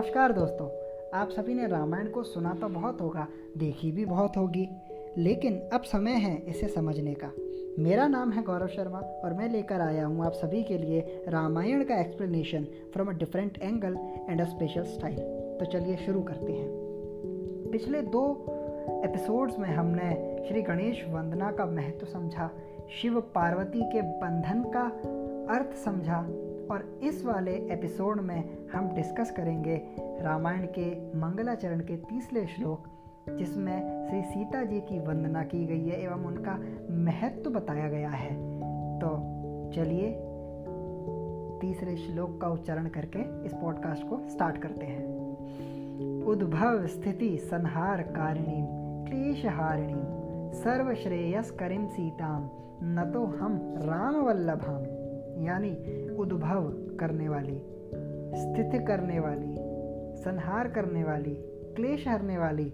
नमस्कार दोस्तों, आप सभी ने रामायण को सुना तो बहुत होगा, देखी भी बहुत होगी, लेकिन अब समय है इसे समझने का। मेरा नाम है गौरव शर्मा और मैं लेकर आया हूँ आप सभी के लिए रामायण का explanation from a different angle and a special style तो चलिए शुरू करते हैं। पिछले दो एपिसोड्स में हमने श्री गणेश वंदना का महत्व समझा, शिव पार्वती के बंधन का अर्थ समझा और इस वाले एपिसोड में हम डिस्कस करेंगे रामायण के मंगलाचरण के तीसरे श्लोक, जिसमें श्री सीता जी की वंदना की गई है एवं उनका महत्व बताया गया है। तो चलिए, तीसरे श्लोक का उच्चारण करके इस पॉडकास्ट को स्टार्ट करते हैं। उद्भव स्थिति संहार कारिणी क्लेश हारिणी सर्वश्रेयस करिम सीताम न तो हम राम वल्लभाम यानी उद्भव करने वाली, स्थिति करने वाली, संहार करने वाली, क्लेश हरने वाली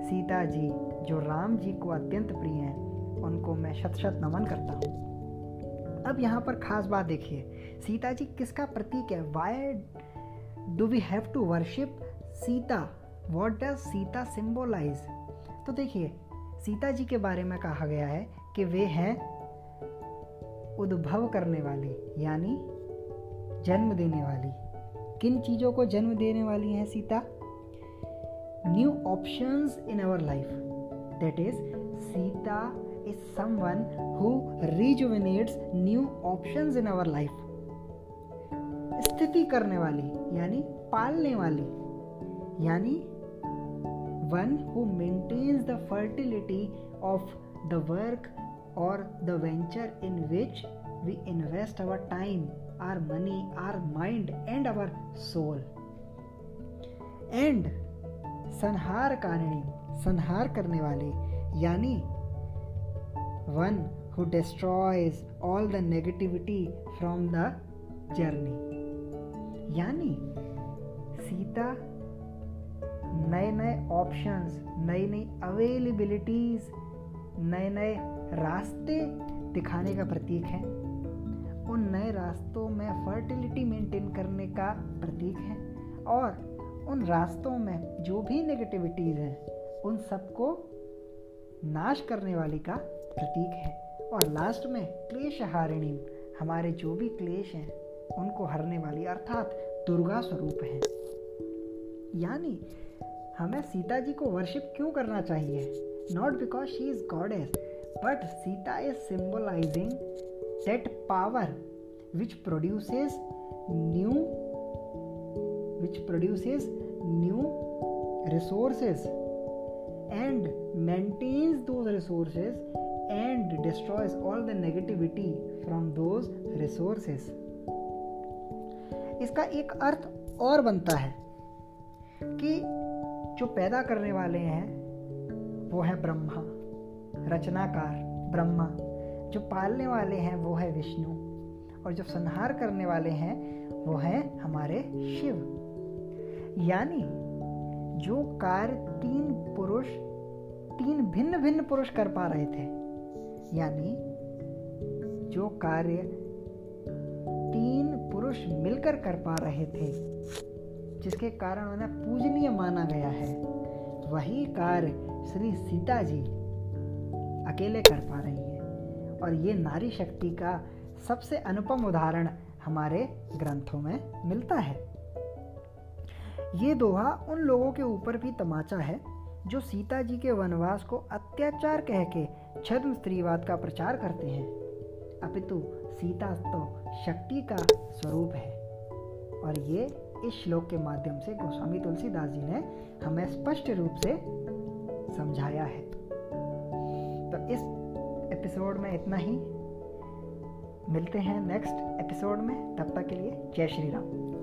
सीता जी, जो राम जी को अत्यंत प्रिय हैं, उनको मैं शत शत नमन करता हूँ। अब यहाँ पर खास बात देखिए, सीता जी किसका प्रतीक है? Why do we have to worship Sita? What does Sita symbolize तो देखिए, सीता जी के बारे में कहा गया है कि वे हैं उद्भव करने वाली, यानी जन्म देने वाली। किन चीज़ों को जन्म देने वाली हैं Sita? New options in our life that is Sita is someone who rejuvenates new options in our life स्थिति करने वाली, यानी पालने वाली, यानी one who maintains the fertility of the work or the venture in which we invest our time, our money, our mind, and our soul. And संहार कारिणी संहार करने वाले यानी one who destroys all the negativity from the journey यानी सीता नए नए options नई नई अवेलेबिलिटीज नए नए रास्ते दिखाने का प्रतीक है। उन नए रास्तों में फर्टिलिटी मेंटेन करने का प्रतीक है और उन रास्तों में जो भी नेगेटिविटीज़ हैं, उन सबको नाश करने वाली का प्रतीक है। और लास्ट में क्लेश हारिणी हमारे जो भी क्लेश हैं, उनको हरने वाली अर्थात दुर्गा स्वरूप है। यानी हमें सीता जी को वर्शिप क्यों करना चाहिए? Not because she is goddess but Sita is symbolizing that power which produces new which produces new resources and maintains those resources and destroys all the negativity from those resources इसका एक अर्थ और बनता है कि जो पैदा करने वाले हैं, वो है ब्रह्मा। रचनाकार, ब्रह्मा, जो पालने वाले हैं वो है विष्णु, और जो संहार करने वाले हैं वो है हमारे शिव। यानी जो कार्य तीन पुरुष, तीन भिन्न भिन्न पुरुष कर पा रहे थे, यानी जो कार्य तीन पुरुष मिलकर कर पा रहे थे, जिसके कारण उन्हें पूजनीय माना गया है, वही कार्य श्री सीता जी अकेले कर पा रही है। और ये नारी शक्ति का सबसे अनुपम उदाहरण हमारे ग्रंथों में मिलता है। ये दोहा उन लोगों के ऊपर भी तमाचा है, जो सीता जी के वनवास को अत्याचार कह के छद्म स्त्रीवाद का प्रचार करते हैं। अपितु सीता तो शक्ति का स्वरूप है। और ये इस श्लोक के माध्यम से गोस्वामी तुलसीदास जी ने हमें स्पष्ट रूप से समझाया है। तो इस एपिसोड में इतना ही। मिलते हैं नेक्स्ट एपिसोड में। तब तक के लिए जय श्री राम।